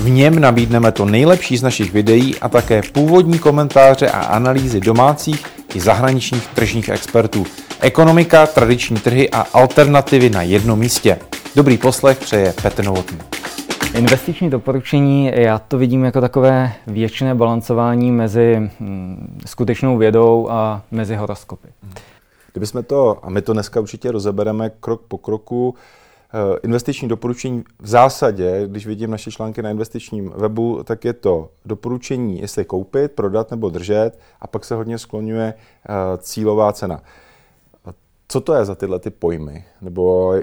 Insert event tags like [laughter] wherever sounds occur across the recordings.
V něm nabídneme to nejlepší z našich videí a také původní komentáře a analýzy domácích i zahraničních tržních expertů. Ekonomika, tradiční trhy a alternativy na jednom místě. Dobrý poslech přeje Petr Novotný. Investiční doporučení, já to vidím jako takové věčné balancování mezi hm, skutečnou vědou a mezi horoskopy. Kdybychom to, a my to dneska určitě rozebereme krok po kroku, investiční doporučení v zásadě, když vidím naše články na investičním webu, tak je to doporučení, jestli koupit, prodat nebo držet a pak se hodně skloňuje eh, cílová cena. Co to je za tyhle ty pojmy? Nebo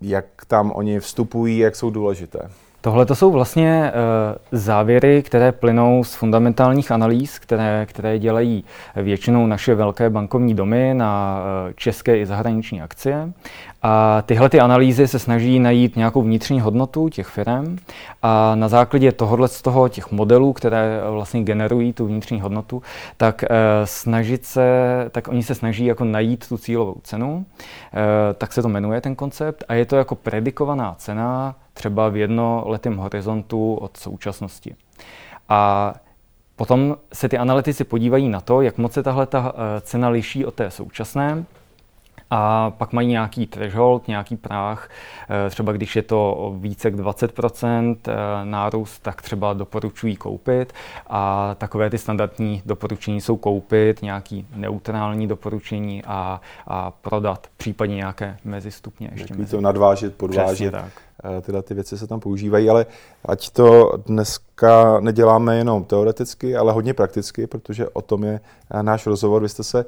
jak tam oni vstupují, jak jsou důležité? Tohle to jsou vlastně uh, závěry, které plynou z fundamentálních analýz, které, které dělají většinou naše velké bankovní domy na uh, české i zahraniční akcie. A tyhle ty analýzy se snaží najít nějakou vnitřní hodnotu těch firm a na základě tohohle z toho těch modelů, které vlastně generují tu vnitřní hodnotu, tak uh, snažit se, tak oni se snaží jako najít tu cílovou cenu, uh, tak se to jmenuje ten koncept a je to jako predikovaná cena třeba v jednoletém horizontu od současnosti. A potom se ty analytici podívají na to, jak moc se tahle ta eh, cena liší od té současné a pak mají nějaký threshold, nějaký práh. Eh, třeba když je to více jak 20% eh, nárůst, tak třeba doporučují koupit. A takové ty standardní doporučení jsou koupit, nějaký neutrální doporučení a, a prodat, případně nějaké mezistupně ještě. Mezi. to nadvážit, podvážit. tak. Eh, tyhle ty věci se tam používají, ale ať to dneska neděláme jenom teoreticky, ale hodně prakticky, protože o tom je náš rozhovor. Vy jste se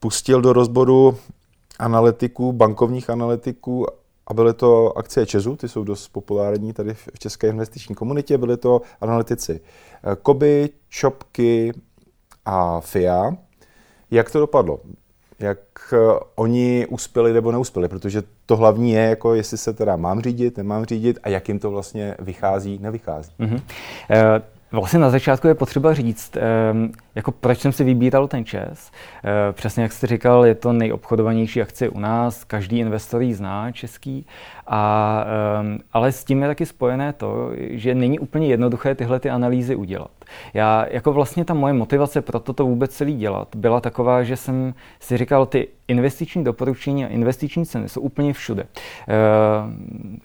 pustil do rozboru analytiků, bankovních analytiků a byly to akcie Česu, ty jsou dost populární tady v české investiční komunitě, byly to analytici eh, Koby, Čopky a FIA. Jak to dopadlo? Jak eh, oni uspěli nebo neuspěli? Protože to hlavní je, jako jestli se teda mám řídit, nemám řídit a jak jim to vlastně vychází, nevychází. Mm-hmm. Vlastně na začátku je potřeba říct, ehm, jako proč jsem si vybíral ten ČES. Eh, přesně jak jste říkal, je to nejobchodovanější akcie u nás, každý investor ji zná, český, a, ehm, ale s tím je taky spojené to, že není úplně jednoduché tyhle ty analýzy udělat. Já, jako vlastně ta moje motivace pro toto vůbec celý dělat byla taková, že jsem si říkal, ty investiční doporučení a investiční ceny jsou úplně všude. E,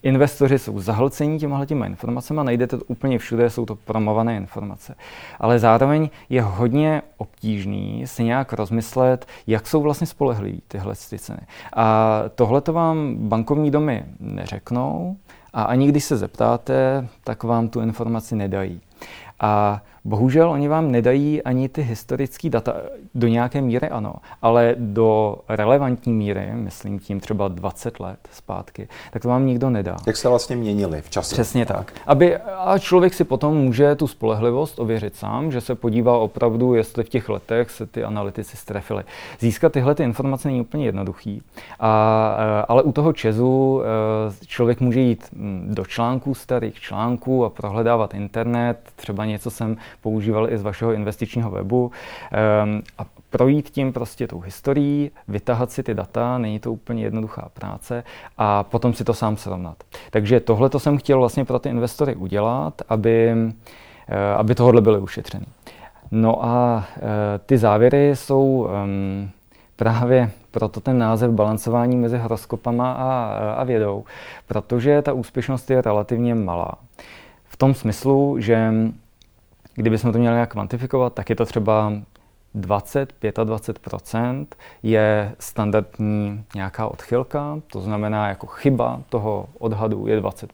investoři jsou zahlcení těma těma informacemi, najdete to úplně všude, jsou to promované informace. Ale zároveň je hodně obtížný si nějak rozmyslet, jak jsou vlastně spolehlivý tyhle ty ceny. A tohle to vám bankovní domy neřeknou a ani když se zeptáte, tak vám tu informaci nedají. A bohužel oni vám nedají ani ty historické data, do nějaké míry ano, ale do relevantní míry, myslím tím třeba 20 let zpátky, tak to vám nikdo nedá. Jak se vlastně měnili v čase? Přesně tak. Aby, a člověk si potom může tu spolehlivost ověřit sám, že se podívá opravdu, jestli v těch letech se ty analytici strefili. Získat tyhle ty informace není úplně jednoduchý, a, ale u toho Česu e, člověk může jít mm, do článků, starých článků a prohledávat internet, třeba něco jsem používal i z vašeho investičního webu ehm, a projít tím prostě tou historií, vytahat si ty data, není to úplně jednoduchá práce a potom si to sám srovnat. Takže tohle to jsem chtěl vlastně pro ty investory udělat, aby, eh, aby tohle byly ušetřeny. No a eh, ty závěry jsou um, právě proto ten název balancování mezi horoskopama a, a vědou, protože ta úspěšnost je relativně malá. V tom smyslu, že Kdybychom to měli nějak kvantifikovat, tak je to třeba 20-25 je standardní nějaká odchylka, to znamená jako chyba toho odhadu je 20%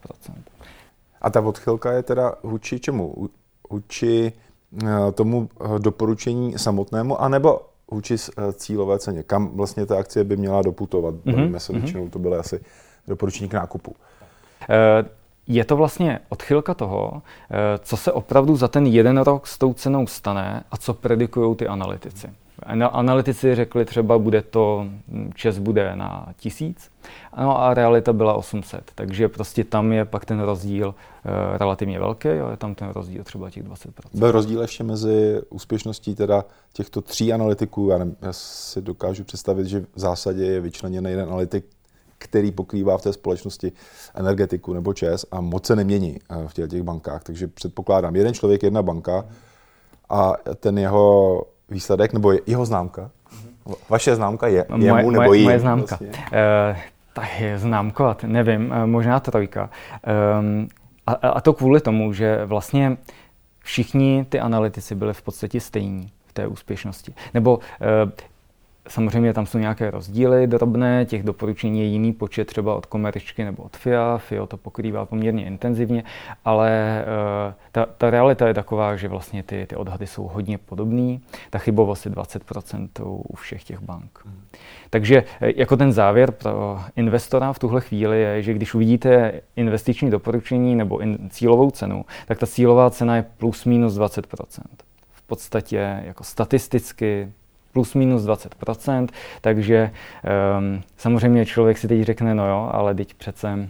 A ta odchylka je teda vůči čemu? Vůči eh, tomu eh, doporučení samotnému, anebo vůči eh, cílové ceně? Kam vlastně ta akcie by měla doputovat? Mm-hmm. Bavíme se mm-hmm. většinou, to byly asi doporučení k nákupu. Je to vlastně odchylka toho, co se opravdu za ten jeden rok s tou cenou stane a co predikují ty analytici. Analytici řekli třeba, bude to, čes bude na tisíc, no a realita byla 800, takže prostě tam je pak ten rozdíl uh, relativně velký, ale je tam ten rozdíl třeba těch 20%. Byl rozdíl ještě mezi úspěšností teda těchto tří analytiků, já, nevím, já si dokážu představit, že v zásadě je vyčleněn jeden analytik, který pokrývá v té společnosti energetiku nebo ČES a moc se nemění eh, v těch, těch bankách. Takže předpokládám, jeden člověk, jedna banka a ten jeho výsledek, nebo jeho známka? Vaše známka je moje, jemu nebo moje, jim? moje známka. Vlastně. Uh, tak je známkovat, nevím, uh, možná trojka. Um, a, a to kvůli tomu, že vlastně všichni ty analytici byli v podstatě stejní v té úspěšnosti. Nebo uh, Samozřejmě tam jsou nějaké rozdíly drobné, těch doporučení je jiný počet třeba od Komeričky nebo od FIA, FIO to pokrývá poměrně intenzivně, ale uh, ta, ta realita je taková, že vlastně ty, ty odhady jsou hodně podobné. Ta chybovost je 20% u všech těch bank. Hmm. Takže eh, jako ten závěr pro investora v tuhle chvíli je, že když uvidíte investiční doporučení nebo in, cílovou cenu, tak ta cílová cena je plus minus 20%. V podstatě jako statisticky plus minus 20%, takže um, samozřejmě člověk si teď řekne, no jo, ale teď přece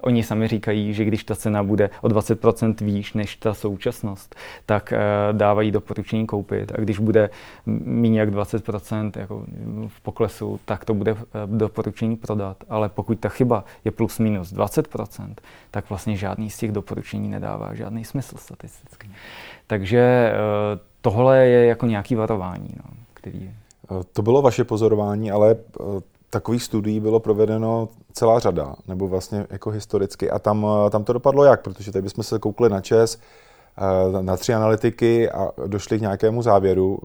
Oni sami říkají, že když ta cena bude o 20% výš než ta současnost, tak uh, dávají doporučení koupit. A když bude méně jak 20% jako v poklesu, tak to bude uh, doporučení prodat. Ale pokud ta chyba je plus minus 20%, tak vlastně žádný z těch doporučení nedává žádný smysl statisticky. Takže uh, tohle je jako nějaký varování, no, který eh, To bylo vaše pozorování, ale eh, takových studií bylo provedeno celá řada, nebo vlastně jako historicky. A tam, eh, tam to dopadlo jak? Protože tady bychom se koukli na ČES, na tři analytiky a došli k nějakému závěru.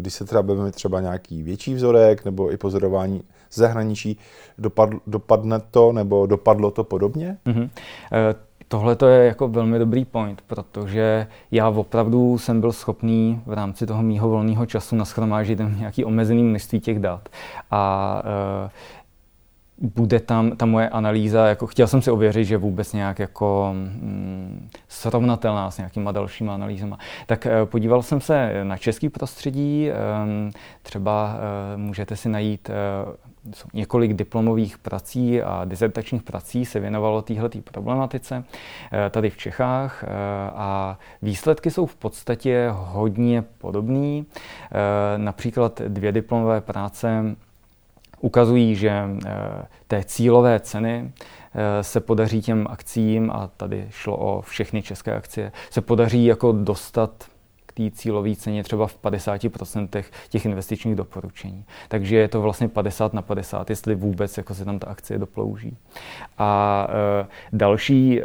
Když se třeba budeme třeba nějaký větší vzorek nebo i pozorování zahraničí, dopadl, dopadne to nebo dopadlo to podobně? Mm-hmm. Tohle to je jako velmi dobrý point, protože já opravdu jsem byl schopný v rámci toho mýho volného času naschromážit nějaký omezený množství těch dat. A uh, bude tam ta moje analýza, jako chtěl jsem si ověřit, že vůbec nějak jako mm, srovnatelná s nějakýma dalšíma analýzama. Tak uh, podíval jsem se na český prostředí, um, třeba uh, můžete si najít uh, několik diplomových prací a dizertačních prací se věnovalo téhle problematice eh, tady v Čechách eh, a výsledky jsou v podstatě hodně podobné. Eh, například dvě diplomové práce ukazují, že té cílové ceny se podaří těm akcím, a tady šlo o všechny české akcie, se podaří jako dostat té cílové ceně třeba v 50% těch investičních doporučení. Takže je to vlastně 50 na 50, jestli vůbec jako se tam ta akcie doplouží. A e, další e,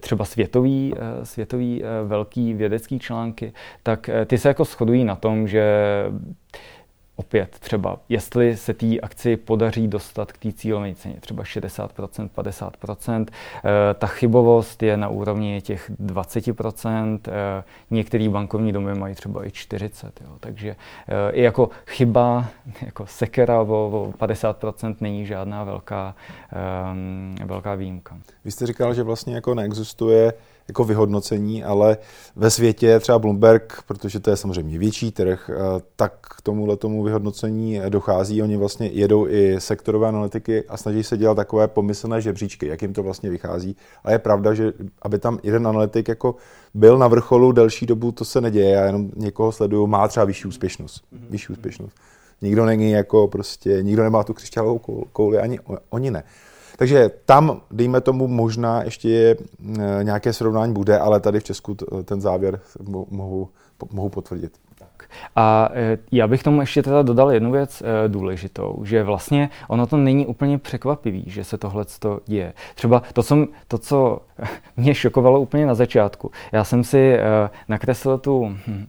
třeba světový, e, světový e, velký vědecký články, tak e, ty se jako shodují na tom, že opět třeba, jestli se té akci podaří dostat k té cílové ceně, třeba 60%, 50%, eh, ta chybovost je na úrovni těch 20%, eh, některé bankovní domy mají třeba i 40%, jo. takže eh, i jako chyba, jako sekera o, 50% není žádná velká, velká výjimka. Vy jste říkal, že vlastně jako neexistuje jako vyhodnocení, ale ve světě třeba Bloomberg, protože to je samozřejmě větší trh, tak k tomuhle tomu vyhodnocení dochází. Oni vlastně jedou i sektorové analytiky a snaží se dělat takové pomyslné žebříčky, jak jim to vlastně vychází. A je pravda, že aby tam jeden analytik jako byl na vrcholu delší dobu, to se neděje. Já jenom někoho sleduju, má třeba vyšší úspěšnost. Mhm. Vyšší úspěšnost. Nikdo není jako prostě, nikdo nemá tu křišťálovou kouli, ani oni ne. Takže tam, dejme tomu, možná ještě je, e, nějaké srovnání bude, ale tady v Česku ten závěr mohu, mohu potvrdit. A e, já bych tomu ještě teda dodal jednu věc e, důležitou, že vlastně ono to není úplně překvapivý, že se tohle děje. Třeba to, co, to, co [laughs] mě šokovalo úplně na začátku. Já jsem si nakreslil tu hm,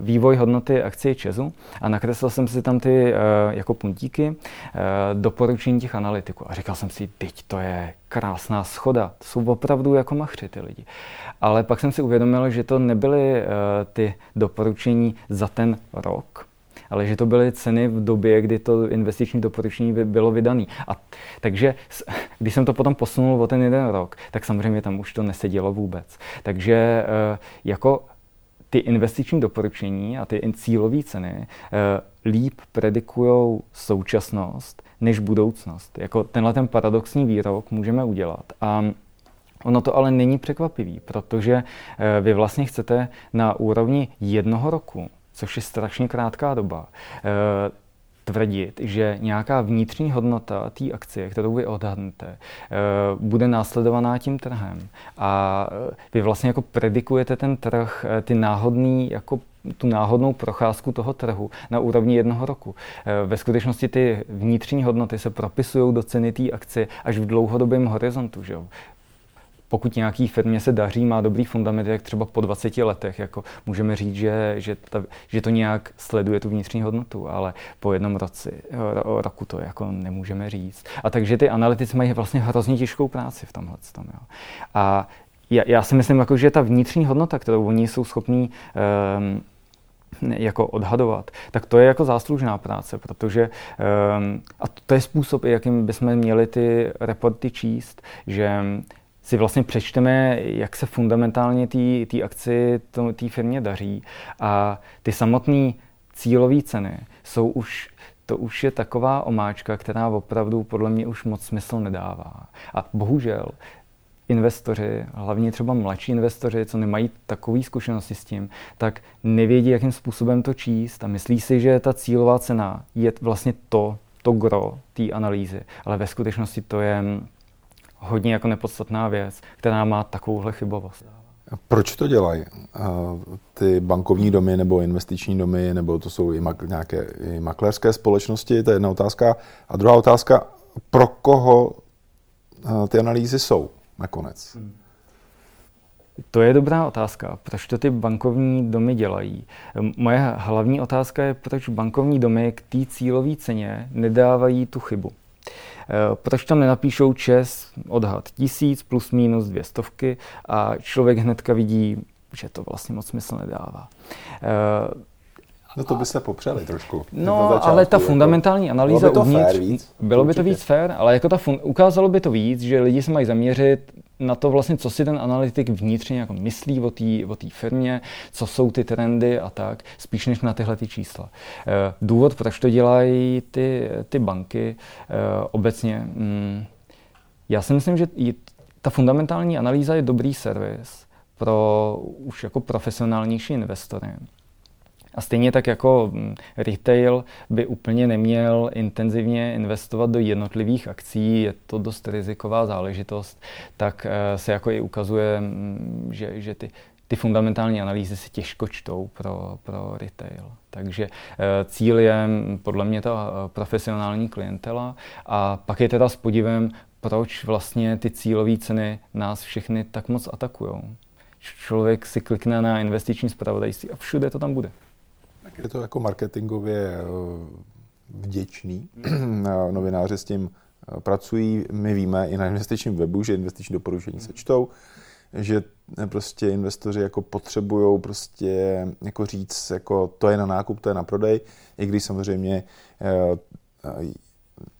vývoj hodnoty akcie Česu a nakreslil jsem si tam ty jako puntíky doporučení těch analytiků. A říkal jsem si, teď to je krásná schoda. To jsou opravdu jako machři ty lidi. Ale pak jsem si uvědomil, že to nebyly uh, ty doporučení za ten rok, ale že to byly ceny v době, kdy to investiční doporučení bylo vydané. A takže [laughs] když jsem to potom posunul o ten jeden rok, tak samozřejmě tam už to nesedělo vůbec. Takže eh, jako ty investiční doporučení a ty cílové ceny eh, líp predikují současnost než budoucnost. Jako tenhle ten paradoxní výrok můžeme udělat. A Ono to ale není překvapivý, protože eh, vy vlastně chcete na úrovni jednoho roku, což je strašně krátká doba, eh, tvrdit, že nějaká vnitřní hodnota té akcie, kterou vy odhadnete, eh, bude následovaná tím trhem. A vy vlastně jako predikujete ten trh, ty náhodný jako tu náhodnou procházku toho trhu na úrovni jednoho roku. Ve skutečnosti ty vnitřní hodnoty se propisují do ceny té akcie až v dlouhodobém horizontu. Že? Pokud nějaký firmě se daří, má dobrý fundament, jak třeba po 20 letech, jako můžeme říct, že, že, ta, že to nějak sleduje tu vnitřní hodnotu, ale po jednom roce, roku to jako nemůžeme říct. A takže ty analytici mají vlastně hrozně těžkou práci v tomhle. Tom, jo. A já, já si myslím, jako, že ta vnitřní hodnota, kterou oni jsou schopní um, jako odhadovat, tak to je jako záslužná práce, protože um, a to je způsob, jakým bychom měli ty reporty číst, že si vlastně přečteme, jak se fundamentálně té akci té firmě daří a ty samotné cílové ceny jsou už to už je taková omáčka, která opravdu podle mě už moc smysl nedává. A bohužel investoři, hlavně třeba mladší investoři, co nemají takové zkušenosti s tím, tak nevědí, jakým způsobem to číst a myslí si, že ta cílová cena je vlastně to, to gro té analýzy, ale ve skutečnosti to je hodně jako nepodstatná věc, která má takovouhle chybovost. Proč to dělají ty bankovní domy nebo investiční domy, nebo to jsou i nějaké i makléřské společnosti? To je jedna otázka. A druhá otázka, pro koho ty analýzy jsou nakonec? Hmm. To je dobrá otázka. Proč to ty bankovní domy dělají? Moje hlavní otázka je, proč bankovní domy k té cílové ceně nedávají tu chybu. Eh, proč tam nenapíšou čes, odhad tisíc plus minus dvě stovky a člověk hnedka vidí, že to vlastně moc smysl nedává. No to by se popřeli trošku. No, začátku, ale ta jako, fundamentální analýza bylo by to uvnitř, víc, bylo by to víc fair, ale jako ta fun, ukázalo by to víc, že lidi se mají zaměřit na to vlastně, co si ten analytik vnitřně jako myslí o té o firmě, co jsou ty trendy a tak, spíš než na tyhle ty čísla. Eh, důvod, proč to dělají ty, ty banky eh, obecně, mm, já si myslím, že ta fundamentální analýza je dobrý servis pro už jako profesionálnější investory. A stejně tak jako mm, retail by úplně neměl intenzivně investovat do jednotlivých akcí, je to dost riziková záležitost, tak eh, se jako i ukazuje, mm, že, že ty, ty fundamentální analýzy se těžko čtou pro, pro retail. Takže eh, cíl je mm, podle mě ta eh, profesionální klientela a pak je teda s podívem, proč vlastně ty cílové ceny nás všechny tak moc atakují. Člověk si klikne na investiční zpravodajství a všude to tam bude. Je to jako marketingově eh, vděčný. [clears throat] Novináři s tím eh, pracují. My víme i na investičním webu, že investiční doporučení se čtou, že prostě investoři jako potřebují prostě jako říct, jako to je na nákup, to je na prodej, i když samozřejmě eh,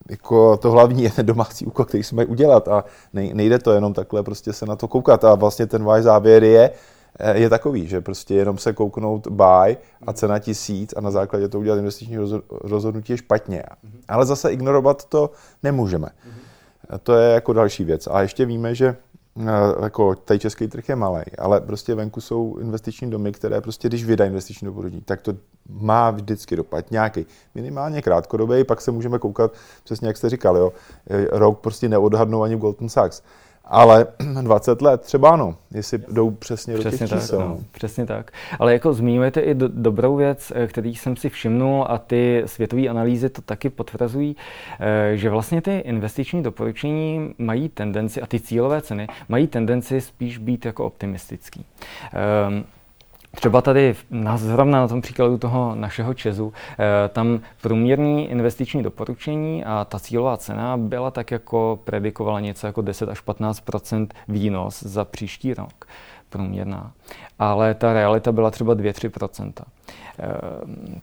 jako to hlavní je ten domácí úkol, který si mají udělat a nejde to jenom takhle prostě se na to koukat a vlastně ten váš závěr je, Eh, je takový, že prostě jenom se kouknout buy a cena tisíc a na základě toho udělat investiční rozhodnutí je špatně. Ale zase ignorovat to nemůžeme. To je jako další věc. A ještě víme, že eh, jako tady český trh je malý, ale prostě venku jsou investiční domy, které prostě, když vydají investiční doporučení, tak to má vždycky dopad nějaký. Minimálně krátkodobý, pak se můžeme koukat, přesně jak jste říkal, jo, eh, rok prostě neodhadnou ani v Goldman Sachs. Ale [clears throat] 20 let třeba ano, jestli jdou přesně, přesně do těch tak, čísel. No, přesně tak. Ale jako zmiňujete i do, dobrou věc, eh, který jsem si všimnul a ty světové analýzy to taky potvrzují, eh, že vlastně ty investiční doporučení mají tendenci, a ty cílové ceny mají tendenci spíš být jako optimistický. Um, Třeba tady na, zrovna na tom příkladu toho našeho Česu, eh, tam průměrný investiční doporučení a ta cílová cena byla tak jako predikovala něco jako 10 až 15% výnos za příští rok. průměrná. Ale ta realita byla třeba 2-3%.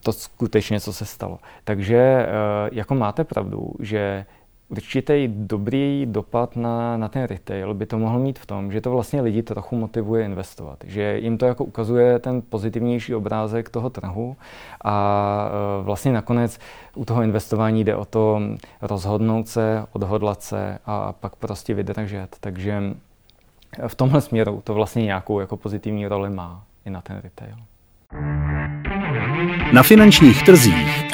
To skutečně, co se stalo. Takže jako máte pravdu, že určitý dobrý dopad na, na ten retail by to mohlo mít v tom, že to vlastně lidi trochu motivuje investovat. Že jim to jako ukazuje ten pozitivnější obrázek toho trhu a e, vlastně nakonec u toho investování jde o to rozhodnout se, odhodlat se a pak prostě vydržet. Takže v tomhle směru to vlastně nějakou jako pozitivní roli má i na ten retail. Na finančních trzích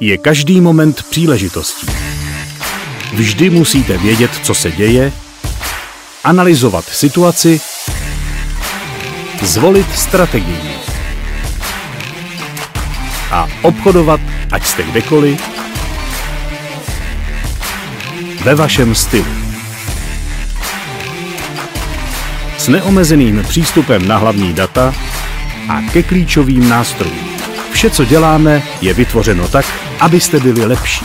je každý moment příležitostí. Vždy musíte vědět, co se děje, analyzovat situaci, zvolit strategii a obchodovat, ať jste kdekoliv, ve vašem stylu. S neomezeným přístupem na hlavní data a ke klíčovým nástrojům. Vše, co děláme, je vytvořeno tak, abyste byli lepší.